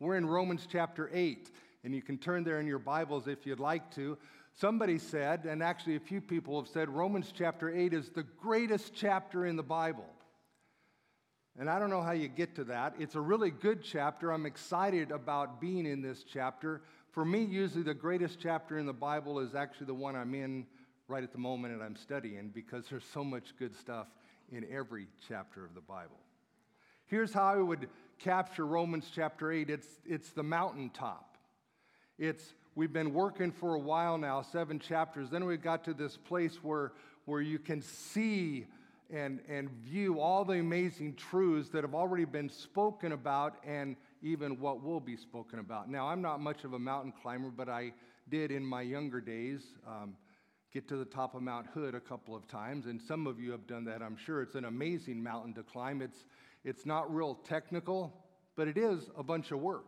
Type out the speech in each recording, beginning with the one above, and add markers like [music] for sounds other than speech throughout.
We're in Romans chapter 8, and you can turn there in your Bibles if you'd like to. Somebody said, and actually a few people have said, Romans chapter 8 is the greatest chapter in the Bible. And I don't know how you get to that. It's a really good chapter. I'm excited about being in this chapter. For me, usually the greatest chapter in the Bible is actually the one I'm in right at the moment and I'm studying because there's so much good stuff in every chapter of the Bible. Here's how I would capture Romans chapter 8 it's, it's the mountaintop. It's, we've been working for a while now, seven chapters. Then we got to this place where, where you can see and, and view all the amazing truths that have already been spoken about and even what will be spoken about. Now, I'm not much of a mountain climber, but I did in my younger days um, get to the top of Mount Hood a couple of times, and some of you have done that, I'm sure. It's an amazing mountain to climb. It's, it's not real technical, but it is a bunch of work.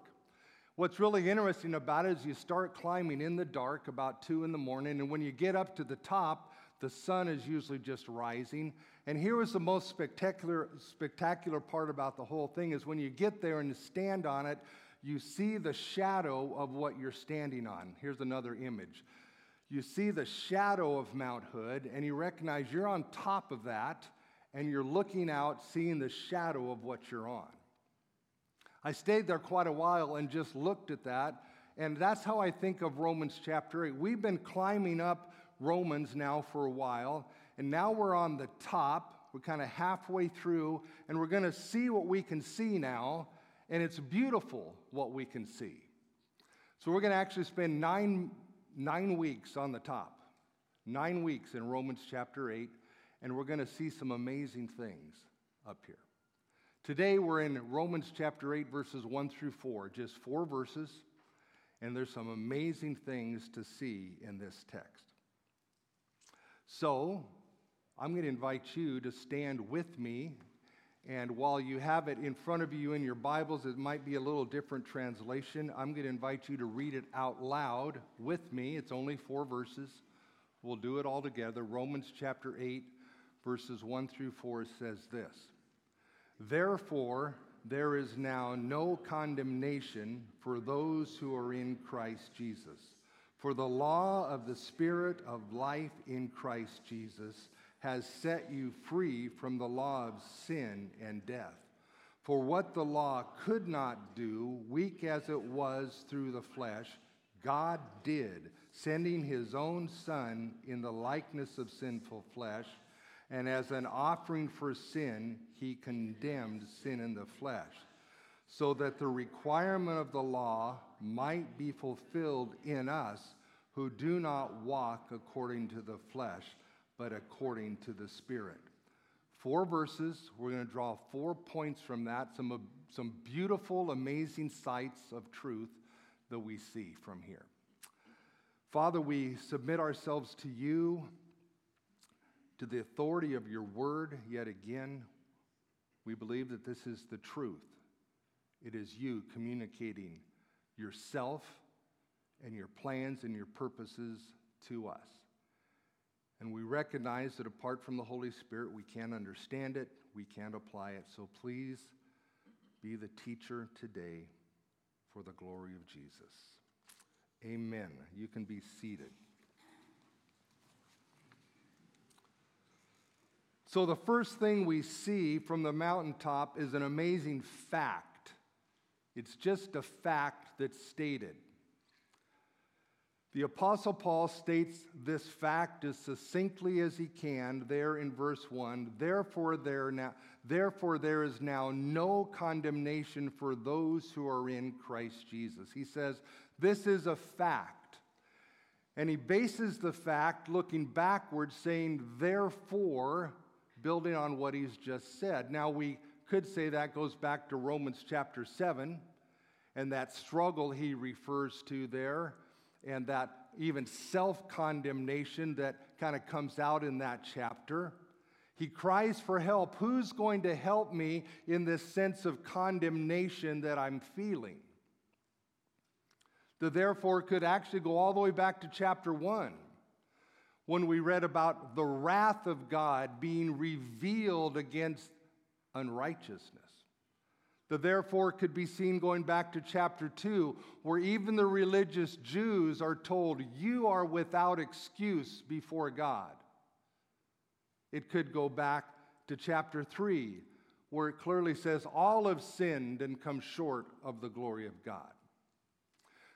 What's really interesting about it is you start climbing in the dark about 2 in the morning, and when you get up to the top, the sun is usually just rising. And here was the most spectacular, spectacular part about the whole thing is when you get there and you stand on it, you see the shadow of what you're standing on. Here's another image. You see the shadow of Mount Hood, and you recognize you're on top of that, and you're looking out, seeing the shadow of what you're on. I stayed there quite a while and just looked at that, and that's how I think of Romans chapter 8. We've been climbing up Romans now for a while, and now we're on the top. We're kind of halfway through, and we're going to see what we can see now, and it's beautiful what we can see. So we're going to actually spend nine, nine weeks on the top, nine weeks in Romans chapter 8, and we're going to see some amazing things up here. Today we're in Romans chapter 8, verses 1 through 4, just four verses, and there's some amazing things to see in this text. So, I'm going to invite you to stand with me. And while you have it in front of you in your Bibles, it might be a little different translation. I'm going to invite you to read it out loud with me. It's only four verses. We'll do it all together. Romans chapter 8, verses 1 through 4 says this Therefore, there is now no condemnation for those who are in Christ Jesus. For the law of the Spirit of life in Christ Jesus has set you free from the law of sin and death. For what the law could not do, weak as it was through the flesh, God did, sending his own Son in the likeness of sinful flesh, and as an offering for sin, he condemned sin in the flesh, so that the requirement of the law might be fulfilled in us who do not walk according to the flesh, but according to the Spirit. Four verses. We're going to draw four points from that, some, some beautiful, amazing sights of truth that we see from here. Father, we submit ourselves to you, to the authority of your word yet again. We believe that this is the truth. It is you communicating yourself and your plans and your purposes to us. And we recognize that apart from the Holy Spirit, we can't understand it, we can't apply it. So please be the teacher today for the glory of Jesus. Amen. You can be seated. So, the first thing we see from the mountaintop is an amazing fact. It's just a fact that's stated. The Apostle Paul states this fact as succinctly as he can there in verse 1. Therefore there, now, therefore, there is now no condemnation for those who are in Christ Jesus. He says, This is a fact. And he bases the fact looking backwards, saying, Therefore, building on what he's just said. Now, we could say that goes back to Romans chapter 7 and that struggle he refers to there and that even self condemnation that kind of comes out in that chapter. He cries for help. Who's going to help me in this sense of condemnation that I'm feeling? The therefore could actually go all the way back to chapter 1 when we read about the wrath of God being revealed against unrighteousness. The therefore could be seen going back to chapter 2, where even the religious Jews are told, You are without excuse before God. It could go back to chapter 3, where it clearly says, All have sinned and come short of the glory of God.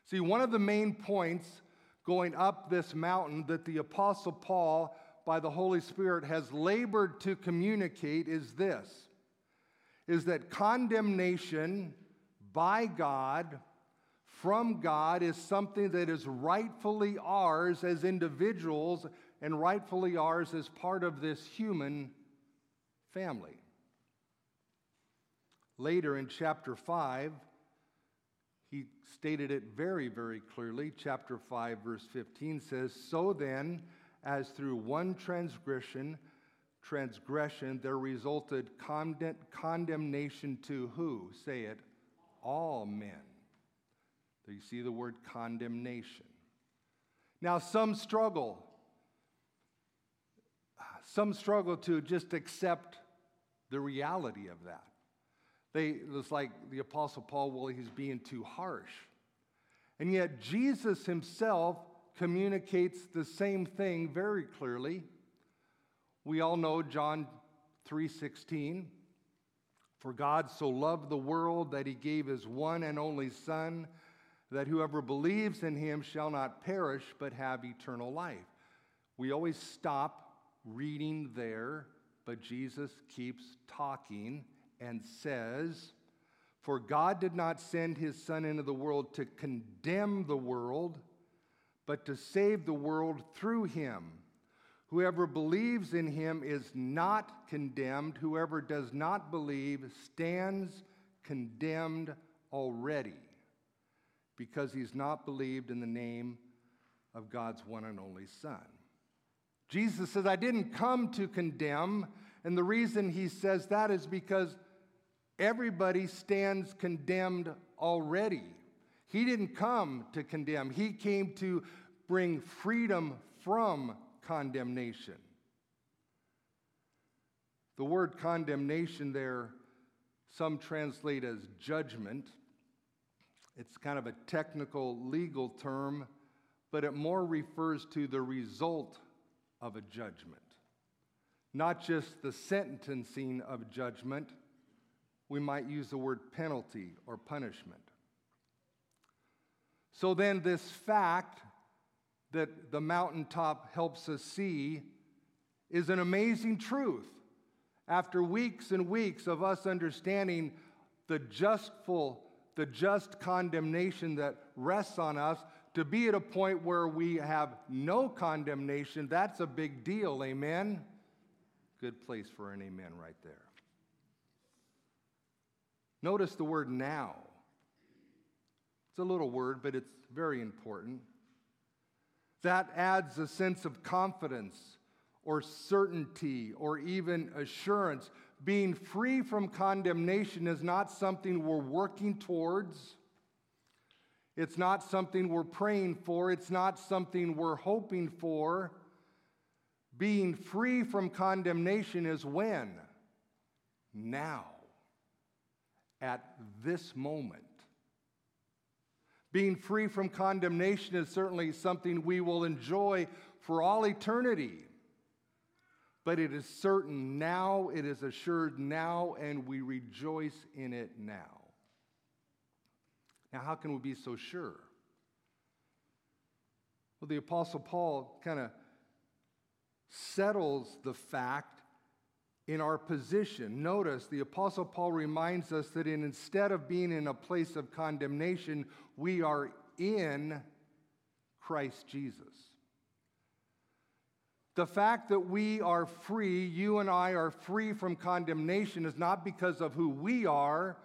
See, one of the main points going up this mountain that the Apostle Paul, by the Holy Spirit, has labored to communicate is this is that condemnation by God, from God, is something that is rightfully ours as individuals and rightfully ours as part of this human family. Later in chapter 5, he stated it very, very clearly. Chapter 5, verse 15 says, So then, as through one transgression, transgression, there resulted condemn- condemnation to who? Say it, all men. There you see the word condemnation. Now, some struggle. Some struggle to just accept the reality of that. They, it was like the Apostle Paul, well, he's being too harsh. And yet, Jesus himself communicates the same thing very clearly. We all know John 3:16. For God so loved the world that he gave his one and only son that whoever believes in him shall not perish but have eternal life. We always stop reading there, but Jesus keeps talking and says, For God did not send his Son into the world to condemn the world, but to save the world through him. Whoever believes in him is not condemned. Whoever does not believe stands condemned already because he's not believed in the name of God's one and only Son. Jesus says, I didn't come to condemn. And the reason he says that is because everybody stands condemned already. He didn't come to condemn, he came to bring freedom from condemnation. The word condemnation there, some translate as judgment. It's kind of a technical legal term, but it more refers to the result of a judgment. Not just the sentencing of judgment, we might use the word penalty or punishment. So then, this fact that the mountaintop helps us see is an amazing truth. After weeks and weeks of us understanding the justful, the just condemnation that rests on us, to be at a point where we have no condemnation, that's a big deal, amen? Good place for an amen right there. Notice the word now. It's a little word, but it's very important. That adds a sense of confidence or certainty or even assurance. Being free from condemnation is not something we're working towards. It's not something we're praying for. It's not something we're hoping for. Being free from condemnation is when? Now. At this moment. Being free from condemnation is certainly something we will enjoy for all eternity. But it is certain now, it is assured now, and we rejoice in it now. Now, how can we be so sure? Well, the Apostle Paul kind of settles the fact in our position. Notice the Apostle Paul reminds us that in, instead of being in a place of condemnation, we are in Christ Jesus. The fact that we are free, you and I are free from condemnation, is not because of who we are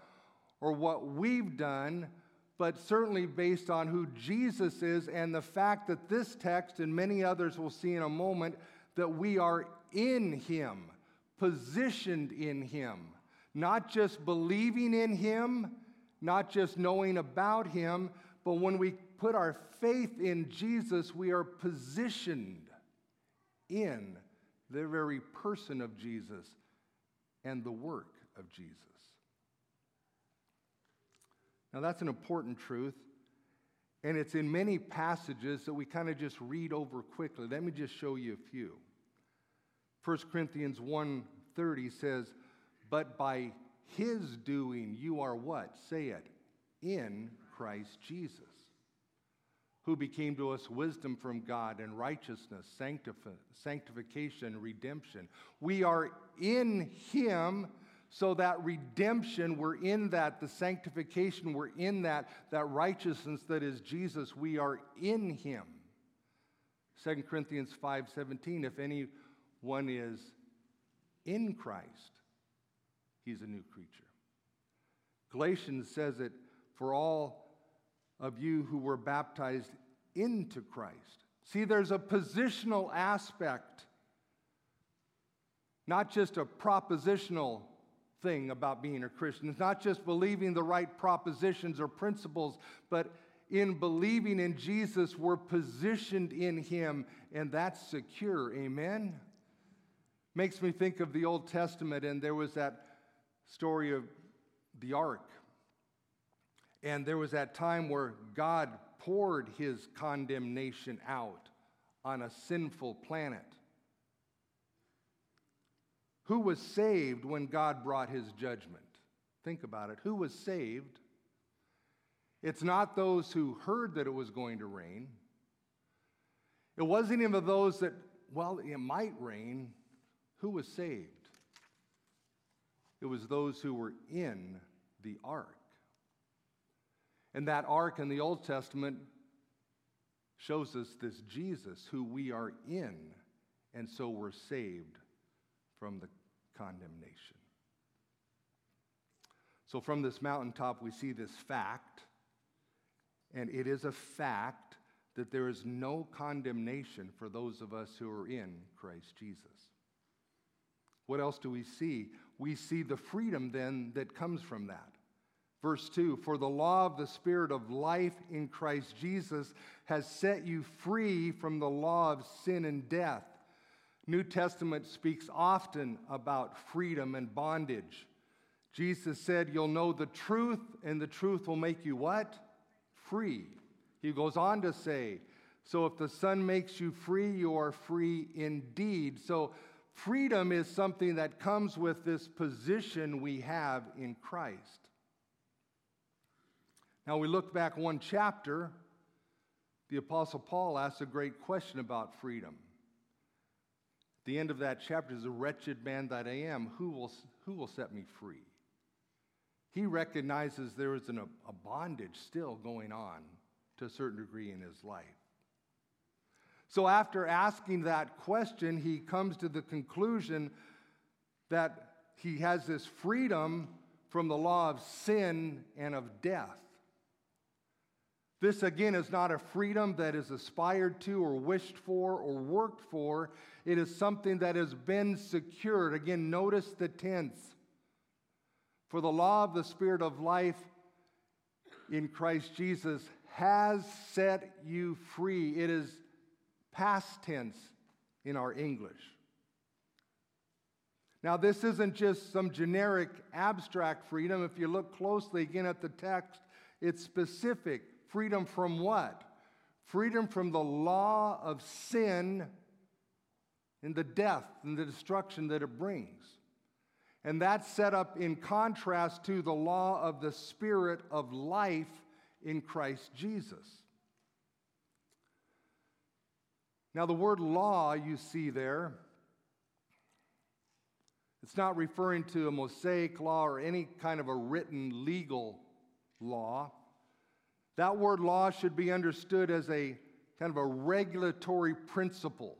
or what we've done, but certainly based on who Jesus is and the fact that this text and many others will see in a moment that we are in Him positioned in Him, not just believing in Him, not just knowing about Him, but when we put our faith in Jesus, we are positioned in the very person of Jesus and the work of Jesus. Now, that's an important truth, and it's in many passages that we kind of just read over quickly. Let me just show you a few. 1 Corinthians 1:30 says, "But by his doing you are what? Say it. In Christ Jesus." Who became to us wisdom from God and righteousness, sanctif- sanctification, redemption. We are in Him so that redemption, we're in that, the sanctification, we're in that, that righteousness that is Jesus, we are in him. 2 Corinthians 5:17, if anyone is in Christ, he's a new creature. Galatians says it for all of you who were baptized into Christ. See, there's a positional aspect, not just a propositional thing about being a Christian. It's not just believing the right propositions or principles, but in believing in Jesus, we're positioned in Him, and that's secure. Amen? Makes me think of the Old Testament, and there was that story of the ark. And there was that time where God poured His condemnation out on a sinful planet. Who was saved when God brought his judgment? Think about it. Who was saved? It's not those who heard that it was going to rain. It wasn't even those that, well, it might rain. Who was saved? It was those who were in the ark. And that ark in the Old Testament shows us this Jesus who we are in, and so we're saved from the condemnation. So, from this mountaintop, we see this fact, and it is a fact that there is no condemnation for those of us who are in Christ Jesus. What else do we see? We see the freedom then that comes from that. Verse 2 For the law of the Spirit of life in Christ Jesus has set you free from the law of sin and death. New Testament speaks often about freedom and bondage. Jesus said, You'll know the truth, and the truth will make you what? Free. He goes on to say, So if the Son makes you free, you are free indeed. So freedom is something that comes with this position we have in Christ. Now we look back one chapter, the Apostle Paul asks a great question about freedom At the end of that chapter is a wretched man that I am. Who will, who will set me free? He recognizes there is an, a bondage still going on to a certain degree in his life. So, after asking that question, he comes to the conclusion that he has this freedom from the law of sin and of death. This, again, is not a freedom that is aspired to or wished for or worked for. It is something that has been secured. Again, notice the tense. For the law of the Spirit of life in Christ Jesus has set you free. It is past tense in our English. Now, this isn't just some generic abstract freedom. If you look closely again at the text, it's specific. Freedom from what? Freedom from the law of sin and the death and the destruction that it brings. And that's set up in contrast to the law of the Spirit of life in Christ Jesus. Now, the word law you see there, it's not referring to a Mosaic law or any kind of a written legal law. That word law should be understood as a kind of a regulatory principle,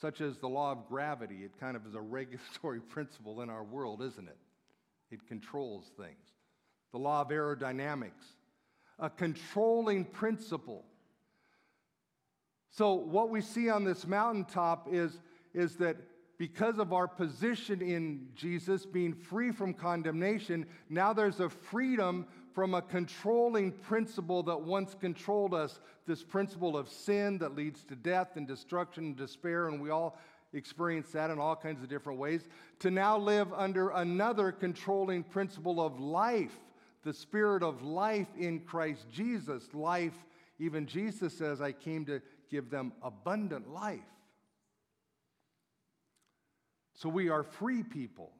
such as the law of gravity. It kind of is a [laughs] regulatory principle in our world, isn't it? It controls things. The law of aerodynamics, a controlling principle. So, what we see on this mountaintop is, is that because of our position in Jesus, being free from condemnation, now there's a freedom from a controlling principle that once controlled us, this principle of sin that leads to death and destruction and despair, and we all experience that in all kinds of different ways, to now live under another controlling principle of life, the spirit of life in Christ Jesus. Life, even Jesus says, I came to give them abundant life. So we are free people,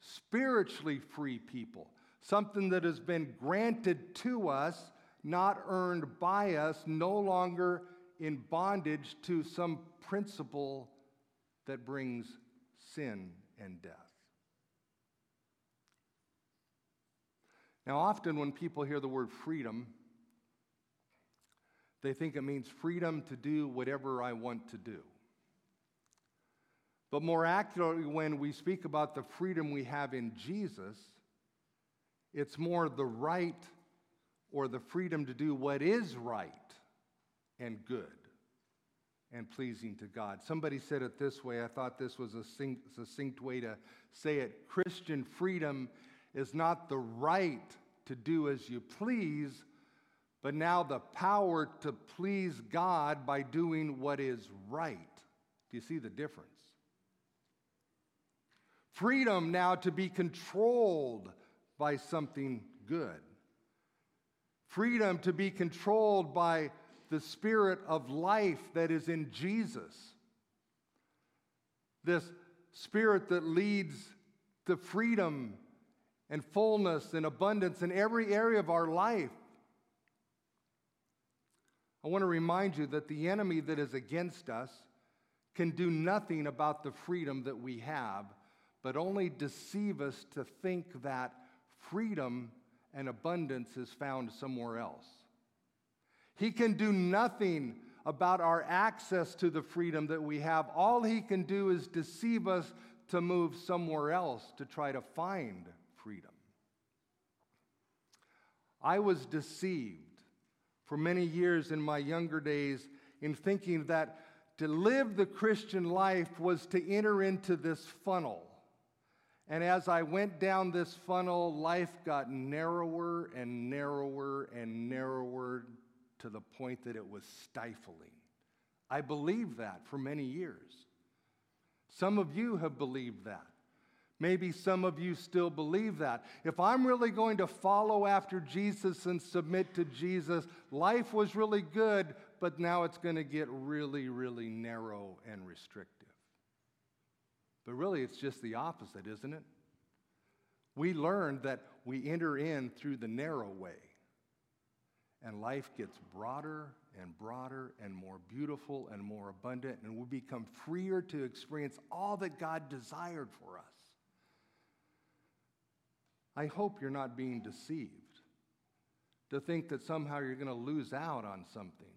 spiritually free people, something that has been granted to us, not earned by us, no longer in bondage to some principle that brings sin and death. Now, often when people hear the word freedom, they think it means freedom to do whatever I want to do. But more accurately, when we speak about the freedom we have in Jesus, it's more the right or the freedom to do what is right and good and pleasing to God. Somebody said it this way. I thought this was a succinct way to say it. Christian freedom is not the right to do as you please, but now the power to please God by doing what is right. Do you see the difference? Freedom now to be controlled by something good. Freedom to be controlled by the spirit of life that is in Jesus. This spirit that leads to freedom and fullness and abundance in every area of our life. I want to remind you that the enemy that is against us can do nothing about the freedom that we have, but only deceive us to think that freedom and abundance is found somewhere else. He can do nothing about our access to the freedom that we have. All he can do is deceive us to move somewhere else to try to find freedom. I was deceived for many years in my younger days in thinking that to live the Christian life was to enter into this funnel. And as I went down this funnel, life got narrower and narrower and narrower to the point that it was stifling. I believed that for many years. Some of you have believed that. Maybe some of you still believe that. If I'm really going to follow after Jesus and submit to Jesus, life was really good, but now it's going to get really, really narrow and restrictive. But really, it's just the opposite, isn't it? We learned that we enter in through the narrow way and life gets broader and broader and more beautiful and more abundant, and we become freer to experience all that God desired for us. I hope you're not being deceived to think that somehow you're going to lose out on something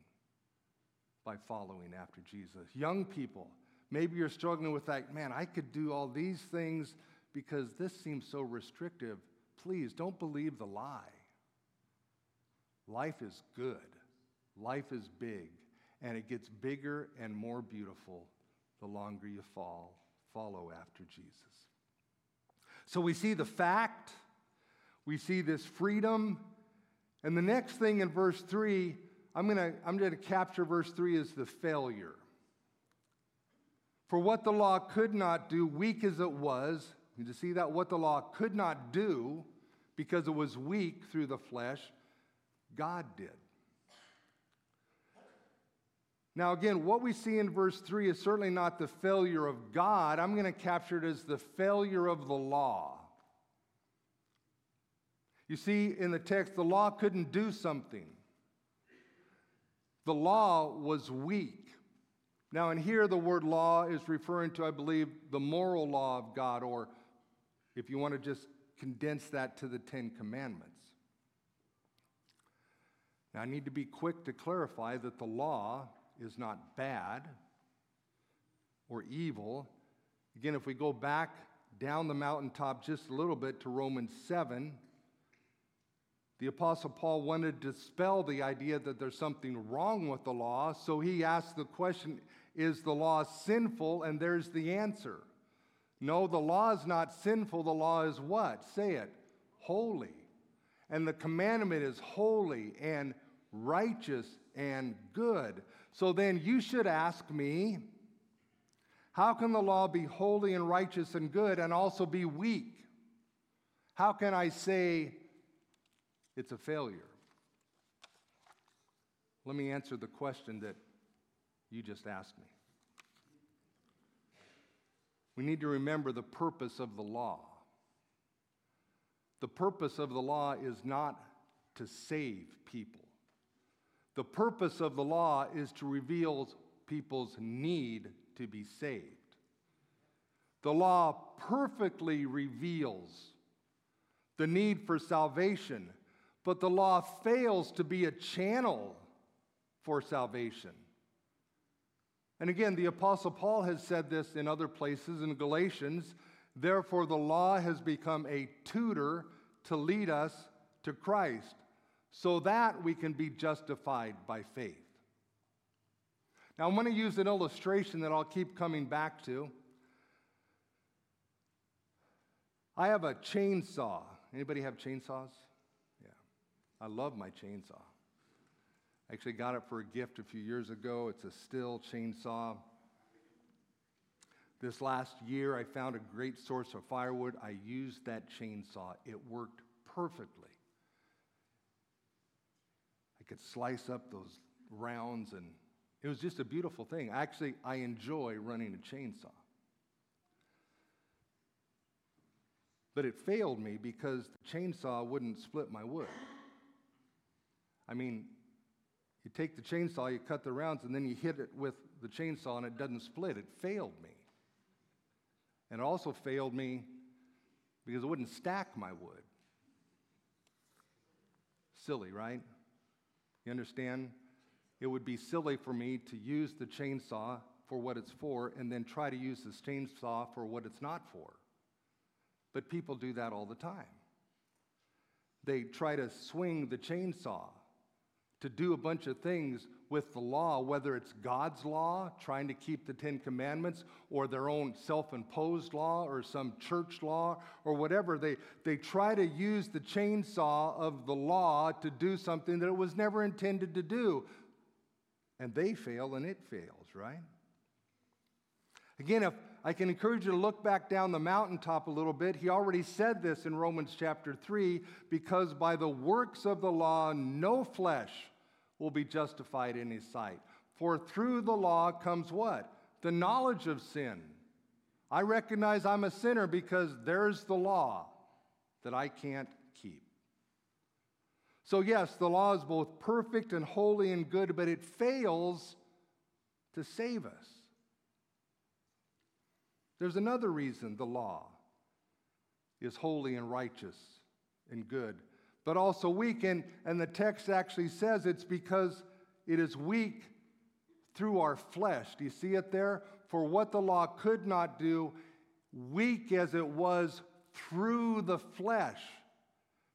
by following after Jesus. Young people, maybe you're struggling with that, man, I could do all these things because this seems so restrictive. Please don't believe the lie. Life is good, life is big, and it gets bigger and more beautiful the longer you fall, follow after Jesus. So we see the fact, we see this freedom, and the next thing in verse 3, I'm going to I'm to capture verse 3 as the failure. For what the law could not do, weak as it was, you see that what the law could not do because it was weak through the flesh, God did. Now, again, what we see in verse 3 is certainly not the failure of God. I'm going to capture it as the failure of the law. You see, in the text, the law couldn't do something, the law was weak. Now, in here, the word law is referring to, I believe, the moral law of God, or if you want to just condense that to the Ten Commandments. Now, I need to be quick to clarify that the law is not bad or evil. Again, if we go back down the mountaintop just a little bit to Romans 7, the Apostle Paul wanted to dispel the idea that there's something wrong with the law, so he asked the question Is the law sinful? And there's the answer. No, the law is not sinful. The law is what? Say it holy. And the commandment is holy and righteous and good. So then you should ask me, how can the law be holy and righteous and good and also be weak? How can I say it's a failure. Let me answer the question that you just asked me. We need to remember the purpose of the law. The purpose of the law is not to save people. The purpose of the law is to reveal people's need to be saved. The law perfectly reveals the need for salvation, but the law fails to be a channel for salvation. And again, the Apostle Paul has said this in other places in Galatians. Therefore, the law has become a tutor to lead us to Christ so that we can be justified by faith. Now, I'm going to use an illustration that I'll keep coming back to. I have a chainsaw. Anybody have chainsaws? I love my chainsaw. I actually got it for a gift a few years ago. It's a Stihl chainsaw. This last year, I found a great source of firewood. I used that chainsaw. It worked perfectly. I could slice up those rounds, and it was just a beautiful thing. Actually, I enjoy running a chainsaw. But it failed me because the chainsaw wouldn't split my wood. I mean, you take the chainsaw, you cut the rounds, and then you hit it with the chainsaw and it doesn't split. It failed me. And it also failed me because it wouldn't stack my wood. Silly, right? You understand? It would be silly for me to use the chainsaw for what it's for and then try to use this chainsaw for what it's not for. But people do that all the time. They try to swing the chainsaw to do a bunch of things with the law, whether it's God's law, trying to keep the Ten Commandments, or their own self imposed law, or some church law, or whatever. They, they try to use the chainsaw of the law to do something that it was never intended to do. And they fail, and it fails, right? Again, if I can encourage you to look back down the mountaintop a little bit. He already said this in Romans chapter 3 because by the works of the law, no flesh will be justified in his sight. For through the law comes what? The knowledge of sin. I recognize I'm a sinner because there's the law that I can't keep. So, yes, the law is both perfect and holy and good, but it fails to save us. There's another reason the law is holy and righteous and good but also weak. And, and the text actually says it's because it is weak through our flesh. Do you see it there? For what the law could not do, weak as it was through the flesh.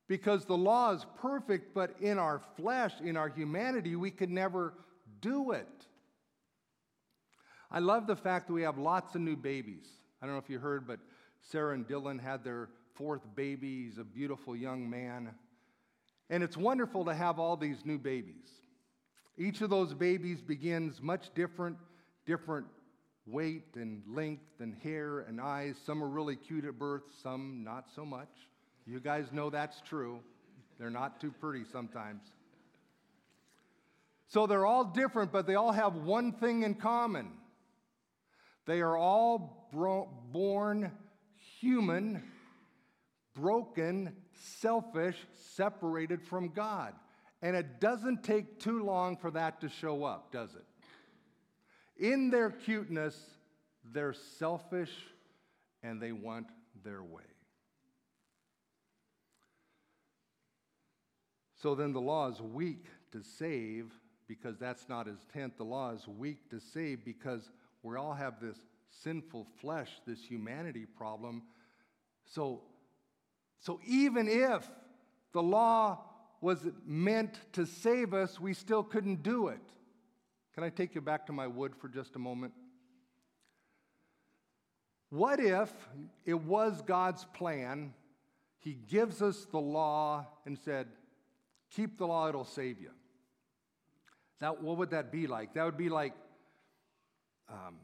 Because the law is perfect, but in our flesh, in our humanity, we could never do it. I love the fact that we have lots of new babies. I don't know if you heard, but Sarah and Dylan had their fourth baby. He's a beautiful young man. And it's wonderful to have all these new babies. Each of those babies begins much different, different weight and length and hair and eyes. Some are really cute at birth, some not so much. You guys know that's true. They're not too pretty sometimes. So they're all different, but they all have one thing in common. They are all bro- born human, broken, selfish, separated from God. And it doesn't take too long for that to show up, does it? In their cuteness, they're selfish and they want their way. So then the law is weak to save because that's not his intent. The law is weak to save because we all have this sinful flesh, this humanity problem. So, so even if the law was meant to save us, we still couldn't do it. Can I take you back to my wood for just a moment? What if it was God's plan? He gives us the law and said, Keep the law, it'll save you. Now, what would that be like? That would be like, um,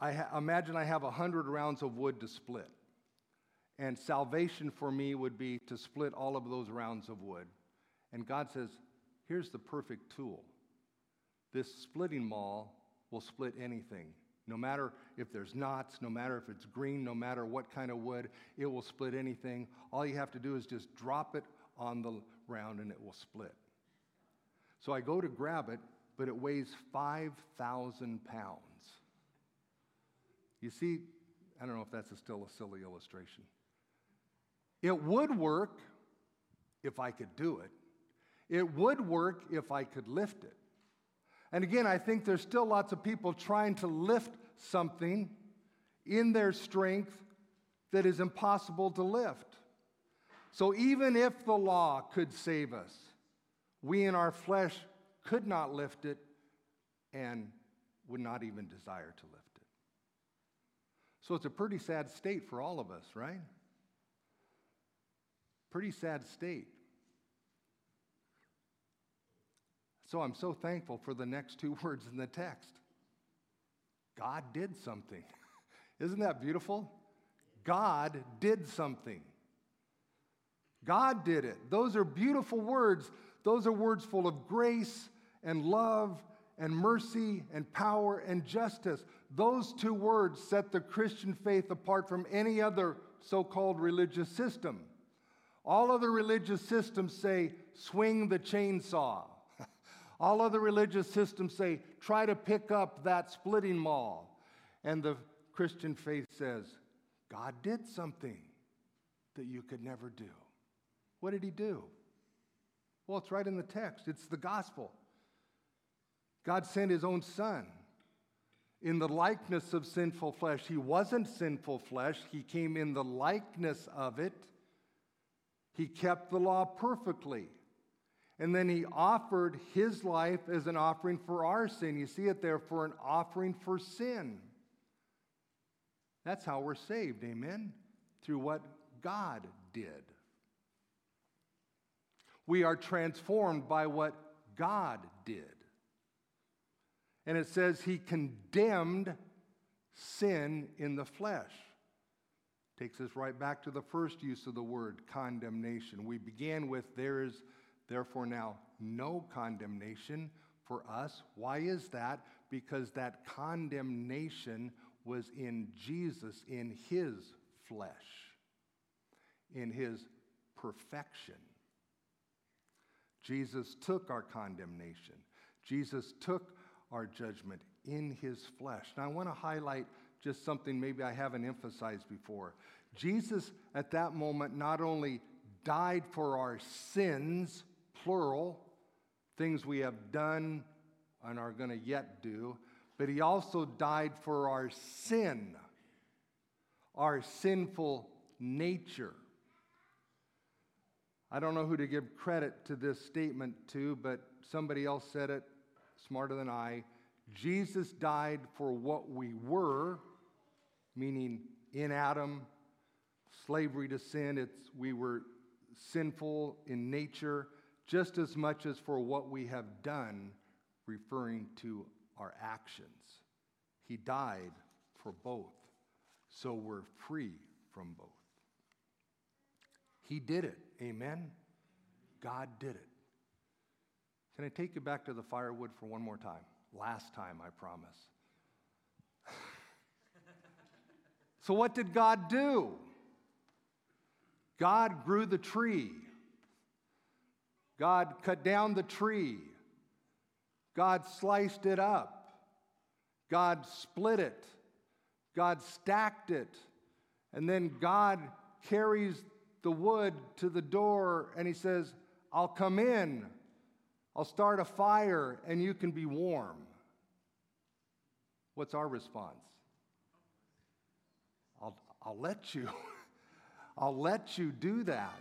I ha- imagine I have 100 rounds of wood to split. And salvation for me would be to split all of those rounds of wood. And God says, here's the perfect tool. This splitting maul will split anything. No matter if there's knots, no matter if it's green, no matter what kind of wood, it will split anything. All you have to do is just drop it on the round and it will split. So I go to grab it, but it weighs 5,000 pounds. You see, I don't know if that's a still a silly illustration. It would work if I could do it. It would work if I could lift it. And again, I think there's still lots of people trying to lift something in their strength that is impossible to lift. So even if the law could save us, we in our flesh could not lift it and would not even desire to lift it. So it's a pretty sad state for all of us, right? Pretty sad state. So I'm so thankful for the next two [laughs] words in the text. God did something. [laughs] Isn't that beautiful? God did something. God did it. Those are beautiful words. Those are words full of grace and love and mercy and power and justice. Those two words set the Christian faith apart from any other so called religious system. All other religious systems say, swing the chainsaw. [laughs] All other religious systems say, try to pick up that splitting maul. And the Christian faith says, God did something that you could never do. What did he do? Well, it's right in the text, it's the gospel. God sent his own son in the likeness of sinful flesh. He wasn't sinful flesh, he came in the likeness of it. He kept the law perfectly. And then he offered his life as an offering for our sin. You see it there for an offering for sin. That's how we're saved, amen? Through what God did. We are transformed by what God did. And it says he condemned sin in the flesh. Takes us right back to the first use of the word condemnation. We began with there is therefore now no condemnation for us. Why is that? Because that condemnation was in Jesus, in his flesh, in his perfection. Jesus took our condemnation, Jesus took our judgment in his flesh. Now, I want to highlight just something maybe I haven't emphasized before. Jesus, at that moment, not only died for our sins, plural, things we have done and are going to yet do, but he also died for our sin, our sinful nature. I don't know who to give credit to this statement to, but somebody else said it smarter than I. Jesus died for what we were, meaning in Adam, slavery to sin. It's, we were sinful in nature just as much as for what we have done, referring to our actions. He died for both, so we're free from both. He did it. Amen? God did it. Can I take you back to the firewood for one more time? Last time, I promise. So, what did God do? God grew the tree. God cut down the tree. God sliced it up. God split it. God stacked it. And then God carries the wood to the door and he says, I'll come in. I'll start a fire and you can be warm. What's our response? I'll, let you. [laughs] I'll let you do that.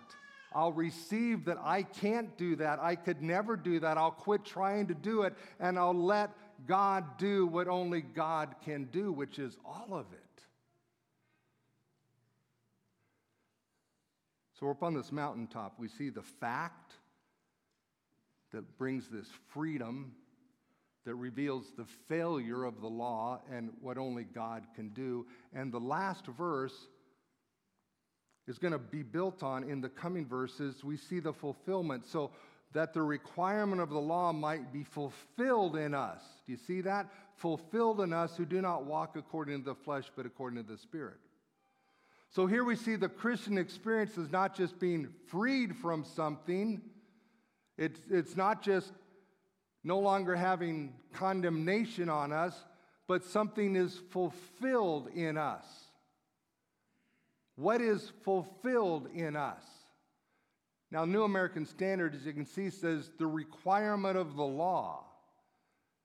I'll receive that I can't do that. I could never do that. I'll quit trying to do it and I'll let God do what only God can do, which is all of it. So we're up on this mountaintop. We see the fact that brings this freedom, that reveals the failure of the law and what only God can do. And the last verse is going to be built on in the coming verses, we see the fulfillment. So that the requirement of the law might be fulfilled in us. Do you see that? Fulfilled in us who do not walk according to the flesh, but according to the Spirit. So here we see the Christian experience is not just being freed from something, it's, it's not just no longer having condemnation on us, but something is fulfilled in us. What is fulfilled in us? Now, New American Standard, as you can see, says the requirement of the law.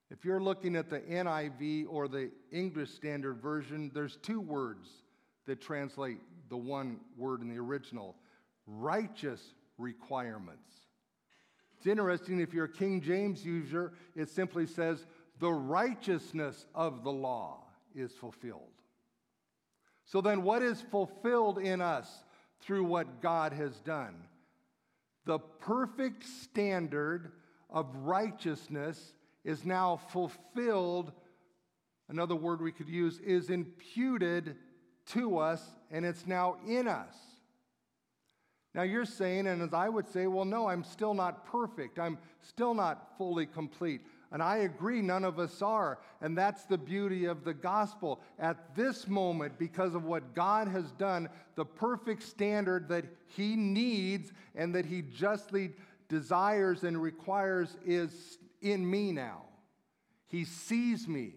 If you're looking at the NIV or the English Standard Version, there's two words that translate the one word in the original righteous requirements. It's interesting, if you're a King James user, it simply says, the righteousness of the law is fulfilled. So then, what is fulfilled in us through what God has done? The perfect standard of righteousness is now fulfilled. Another word we could use is imputed to us, and it's now in us. Now you're saying, and as I would say, well, no, I'm still not perfect. I'm still not fully complete. And I agree, none of us are. And that's the beauty of the gospel. At this moment, because of what God has done, the perfect standard that He needs and that He justly desires and requires is in me now. He sees me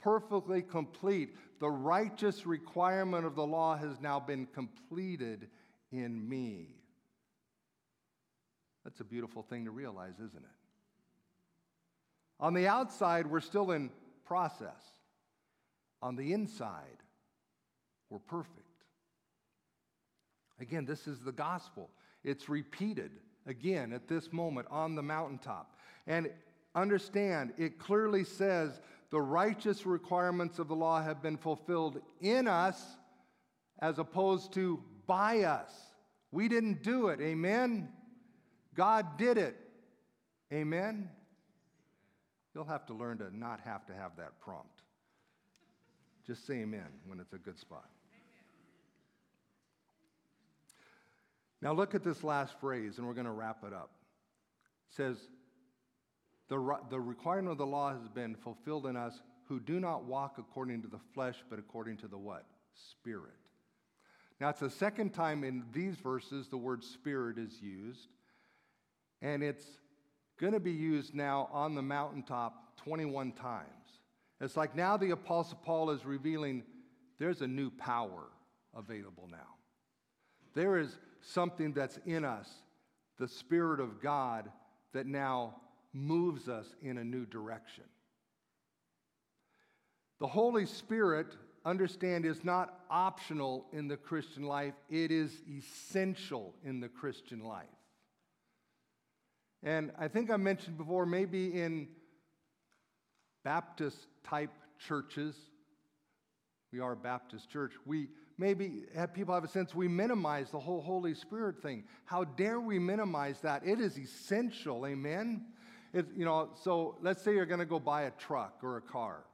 perfectly complete. The righteous requirement of the law has now been completed in me. That's a beautiful thing to realize, isn't it? On the outside, we're still in process. On the inside, we're perfect. Again, this is the gospel. It's repeated again at this moment on the mountaintop. And understand, it clearly says the righteous requirements of the law have been fulfilled in us as opposed to by us. We didn't do it. Amen? God did it. Amen? You'll have to learn to not have to have that prompt. Just say amen when it's a good spot. Now, look at this last phrase, and we're going to wrap it up. It says, the, the requirement of the law has been fulfilled in us who do not walk according to the flesh, but according to the what? Spirit. Now, it's the second time in these verses the word spirit is used, and it's going to be used now on the mountaintop 21 times. It's like now the Apostle Paul is revealing there's a new power available now. There is something that's in us, the Spirit of God, that now moves us in a new direction. The Holy Spirit understand, is not optional in the Christian life, it is essential in the Christian life. And I think I mentioned before, maybe in Baptist type churches, we are a Baptist church, we maybe have people have a sense we minimize the whole Holy Spirit thing. How dare we minimize that? It is essential, amen? It, you know, so let's say you're going to go buy a truck or a car.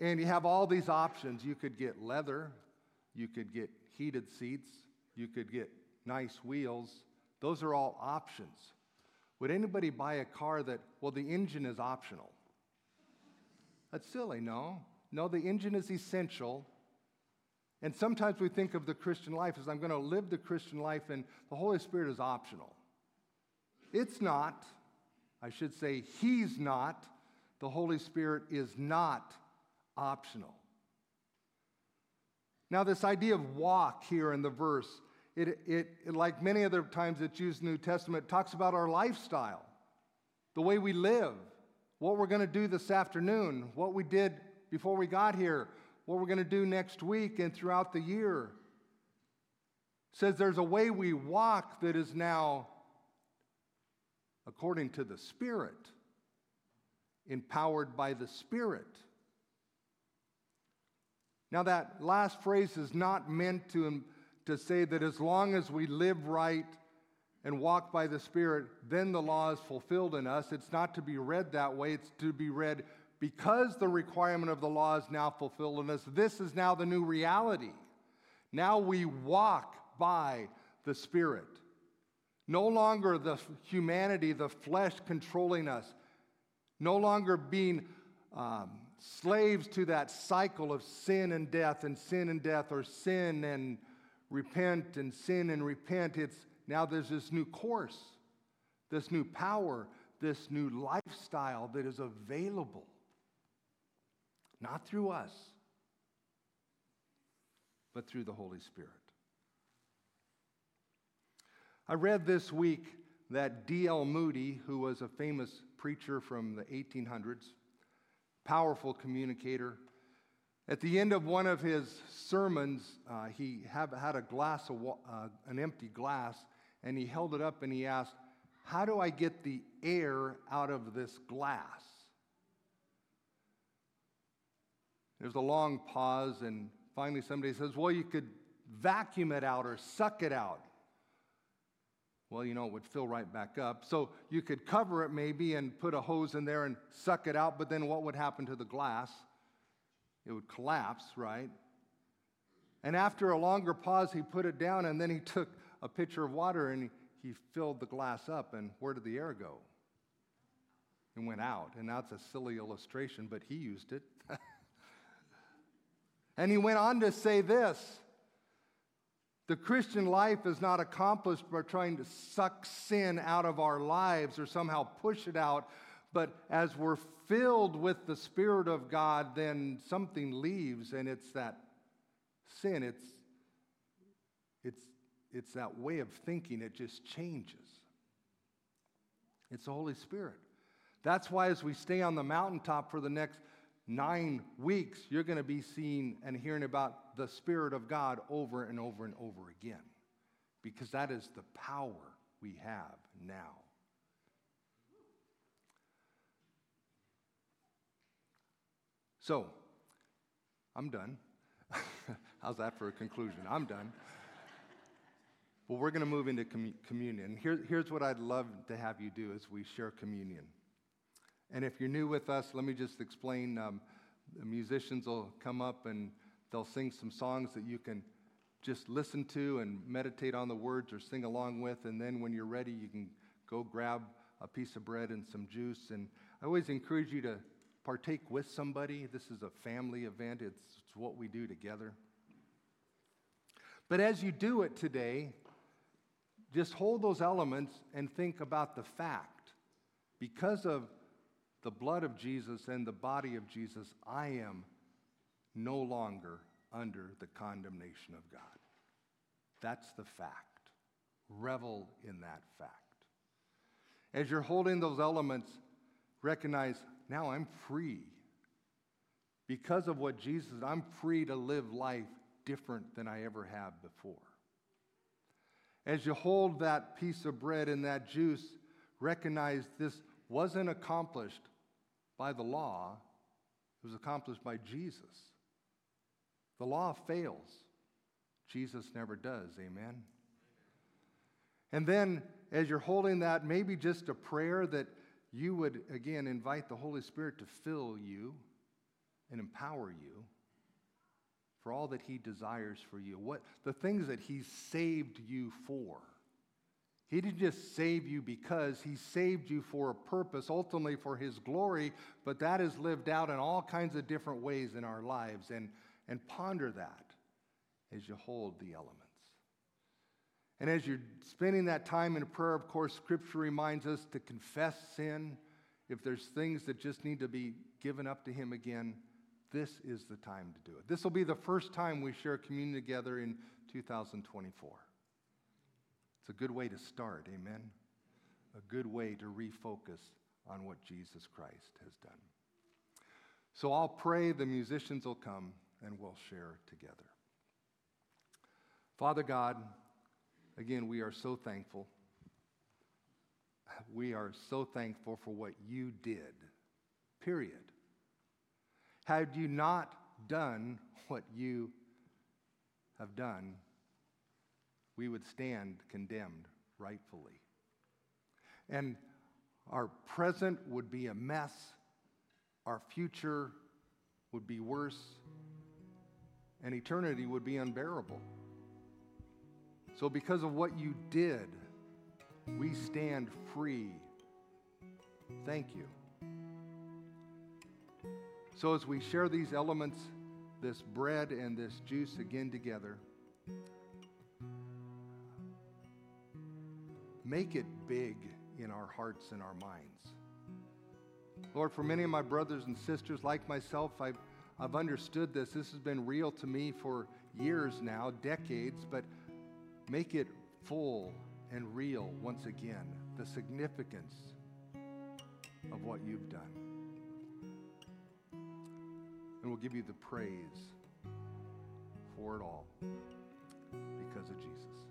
And you have all these options. You could get leather, you could get heated seats, you could get nice wheels. Those are all options. Would anybody buy a car that, well, the engine is optional? That's silly, no? No, the engine is essential. And sometimes we think of the Christian life as I'm going to live the Christian life and the Holy Spirit is optional. It's not. I should say, He's not. The Holy Spirit is not optional. Now, this idea of walk here in the verse, it, it, it, like many other times it's used in the New Testament, talks about our lifestyle, the way we live, what we're going to do this afternoon, what we did before we got here, what we're going to do next week and throughout the year. It says there's a way we walk that is now according to the Spirit, empowered by the Spirit. Now, that last phrase is not meant to, to say that as long as we live right and walk by the Spirit, then the law is fulfilled in us. It's not to be read that way. It's to be read because the requirement of the law is now fulfilled in us. This is now the new reality. Now we walk by the Spirit. No longer the humanity, the flesh controlling us. No longer being um, slaves to that cycle of sin and death and sin and death or sin and repent and sin and repent. It's now there's this new course, this new power, this new lifestyle that is available. Not through us, but through the Holy Spirit. I read this week that D.L. Moody, who was a famous preacher from the 1800s, powerful communicator, at the end of one of his sermons, uh, he have, had a glass, of, uh, an empty glass, and he held it up and he asked, How do I get the air out of this glass? There's a long pause, and finally somebody says, Well, you could vacuum it out or suck it out. Well, you know, it would fill right back up. So you could cover it maybe and put a hose in there and suck it out, but then what would happen to the glass? It would collapse, right? And after a longer pause, he put it down and then he took a pitcher of water and he, filled the glass up. And where did the air go? It went out. And that's a silly illustration, but he used it. [laughs] and he went on to say this the Christian life is not accomplished by trying to suck sin out of our lives or somehow push it out, but as we're filled with the Spirit of God, then something leaves, and it's that sin. It's, it's, it's that way of thinking, it just changes. It's the Holy Spirit. That's why, as we stay on the mountaintop for the next nine weeks, you're going to be seeing and hearing about the Spirit of God over and over and over again, because that is the power we have now. So, I'm done. [laughs] How's that for a conclusion? I'm done. well, we're going to move into com- communion. Here, here's what I'd love to have you do as we share communion. And if you're new with us, let me just explain. Um, the musicians will come up and they'll sing some songs that you can just listen to and meditate on the words or sing along with. And then when you're ready, you can go grab a piece of bread and some juice. And I always encourage you to partake with somebody. This is a family event, it's, it's what we do together. But as you do it today, just hold those elements and think about the fact because of the blood of Jesus and the body of Jesus, I am no longer under the condemnation of God. That's the fact. Revel in that fact. As you're holding those elements, recognize now I'm free. Because of what Jesus, I'm free to live life different than I ever have before. As you hold that piece of bread and that juice, recognize this wasn't accomplished by the law, it was accomplished by Jesus. The law fails, Jesus never does. Amen. And then, as you're holding that, maybe just a prayer that you would, again, invite the Holy Spirit to fill you and empower you for all that He desires for you. What the things that He saved you for. He didn't just save you because He saved you for a purpose, ultimately for His glory, but that is lived out in all kinds of different ways in our lives. And, and ponder that as you hold the elements. And as you're spending that time in prayer, of course, Scripture reminds us to confess sin. If there's things that just need to be given up to Him again, this is the time to do it. This will be the first time we share communion together in 2024. It's a good way to start, amen? A good way to refocus on what Jesus Christ has done. So I'll pray, the musicians will come, and we'll share together. Father God, again, we are so thankful. We are so thankful for what you did, period. Had you not done what you have done, we would stand condemned rightfully. And our present would be a mess, our future would be worse, and eternity would be unbearable. So, because of what you did, we stand free. Thank you. So, as we share these elements, this bread and this juice again together, make it big in our hearts and our minds. Lord, for many of my brothers and sisters like myself, I've, I've understood this. This has been real to me for years now, decades, but make it full and real once again the significance of what you've done. And we'll give you the praise for it all because of Jesus.